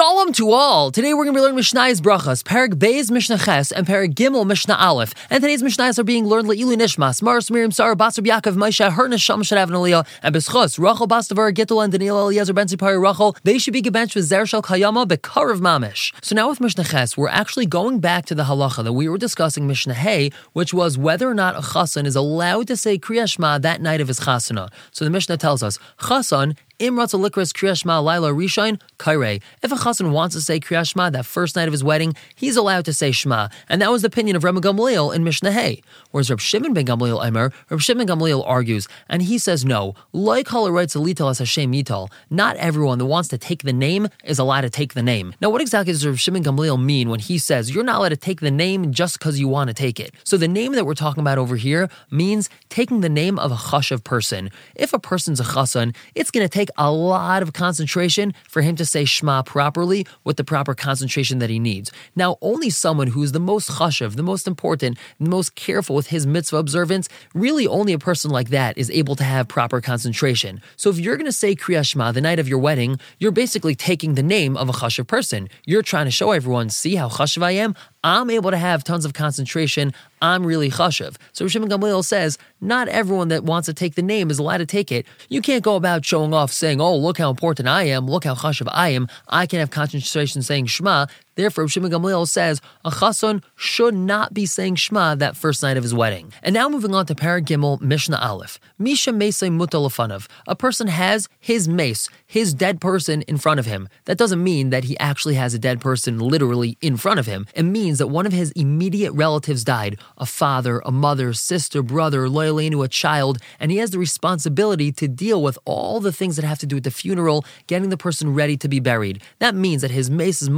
Shalom to all! Today we're going to be learning Mishnah's Brachas, Perek Beis Mishnah Ches, and Perek Gimel Mishnah Aleph. And today's Mishnahs are being learned Le'ilu Nishmas, Mars Miriam Sarah, Basar Yaakov, Maisha, Her Nisham Shadav and Beschus, Rachel Bastavar, Gittel, and Daniel Eliezer Ben Rachel. They should be gebenched with Zer Shal Kayama, Bekar of Mamish. So now with Mishnah Ches, we're actually going back to the halacha that we were discussing Mishnah Hay, which was whether or not a chasan is allowed to say Kriyashma that night of his chasana. So the Mishnah tells us, chasan Imratz Alikras Kriyashma Laila Rishain Kaire. If a chassan wants to say Kriyashma that first night of his wedding, he's allowed to say Shema, and that was the opinion of Rabbi Gamliel in Mishnah Hay. Whereas Reb Shimon ben Gamliel Emer, Reb Shimon Gamliel argues, and he says no. Like writes Alital as Hashem Yital. Not everyone that wants to take the name is allowed to take the name. Now, what exactly does Reb Shimon Gamliel mean when he says you're not allowed to take the name just because you want to take it? So the name that we're talking about over here means taking the name of a chashav person. If a person's a chassan, it's going to take a lot of concentration for him to say Shema properly with the proper concentration that he needs. Now, only someone who's the most chashav, the most important, the most careful with his mitzvah observance, really only a person like that is able to have proper concentration. So if you're going to say Kriya Shema the night of your wedding, you're basically taking the name of a chashav person. You're trying to show everyone, see how chashav I am? I'm able to have tons of concentration. I'm really chashav. So Rishim Gamliel says, not everyone that wants to take the name is allowed to take it. You can't go about showing off saying, oh, look how important I am, look how chashav I am. I can have concentration saying Shema. Therefore, Shimon Gamliel says a chasson should not be saying Shema that first night of his wedding. And now moving on to Perek Gimel Mishnah Aleph. Misha Mese Mutalafanav. A person has his mace, his dead person in front of him. That doesn't mean that he actually has a dead person literally in front of him. It means that one of his immediate relatives died a father, a mother, sister, brother, loyally loyalinu, a child, and he has the responsibility to deal with all the things that have to do with the funeral, getting the person ready to be buried. That means that his mace is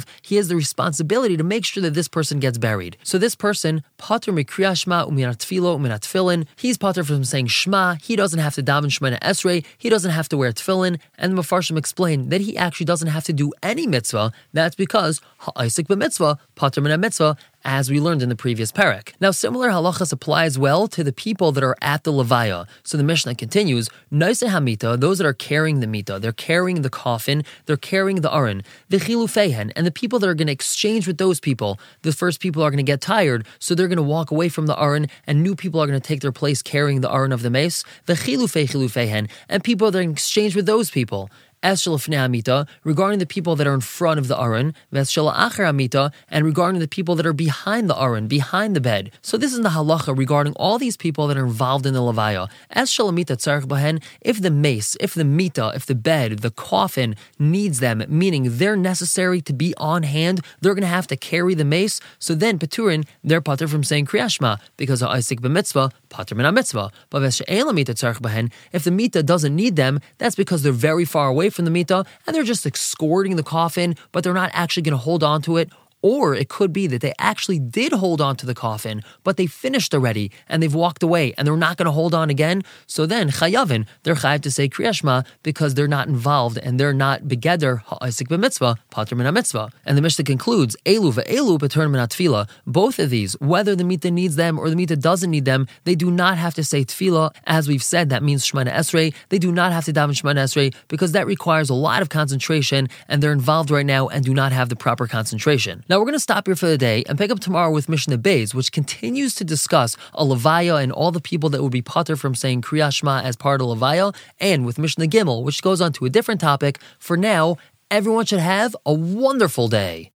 mutalafanav he has the responsibility to make sure that this person gets buried. So this person, pater mikriya shma uminat tfilo uminat tefillin, he's pater from saying shma. He doesn't have to daven shmona esrei. He doesn't have to wear tefillin. And the mafarshim explain that he actually doesn't have to do any mitzvah. That's because ha'isik b'mitzvah, pater min mitzvah, as we learned in the previous parak. Now, similar halachas applies well to the people that are at the levaya. So the Mishnah continues, Noise hamita, those that are carrying the mita, they're carrying the coffin, they're carrying the aron, the chilufehen, and the people that are going to exchange with those people. The first people are going to get tired, so they're going to walk away from the aron, and new people are going to take their place carrying the aron of the mace, the chilufe chilufehen, and people that are in exchange with those people. Eshel Amita, regarding the people that are in front of the Aron, Veshel Acher Amita, and regarding the people that are behind the Aron, behind the bed. So this is the halacha regarding all these people that are involved in the Levaya. Eshel Amita Tzarech if the mace, if the mita, if the bed, the coffin needs them, meaning they're necessary to be on hand, they're going to have to carry the mace. So then Peturin, they're pater from saying Kriyashma, because of isik b'mitzvah, pater min mitzvah. But if the mita doesn't need them, that's because they're very far away from the mita and they're just escorting the coffin, but they're not actually going to hold on to it or it could be that they actually did hold on to the coffin, but they finished already and they've walked away and they're not going to hold on again. So then, chayavin, they're chayav to say kriyashma because they're not involved and they're not begeder ha'isik b'mitzvah, pater min mitzvah. And the Mishnah concludes, elu ve'elu b'turn min tefillah. Both of these, whether the mita needs them or the mita doesn't need them, they do not have to say tefillah. As we've said, that means shemana esrei. They do not have to daven shemana esrei because that requires a lot of concentration and they're involved right now and do not have the proper concentration. Now we're going to stop here for the day and pick up tomorrow with Mishnah Bays, which continues to discuss a Levaya and all the people that would be potter from saying Kriyashma as part of Levaya, and with Mishnah Gimel, which goes on to a different topic. For now, everyone should have a wonderful day.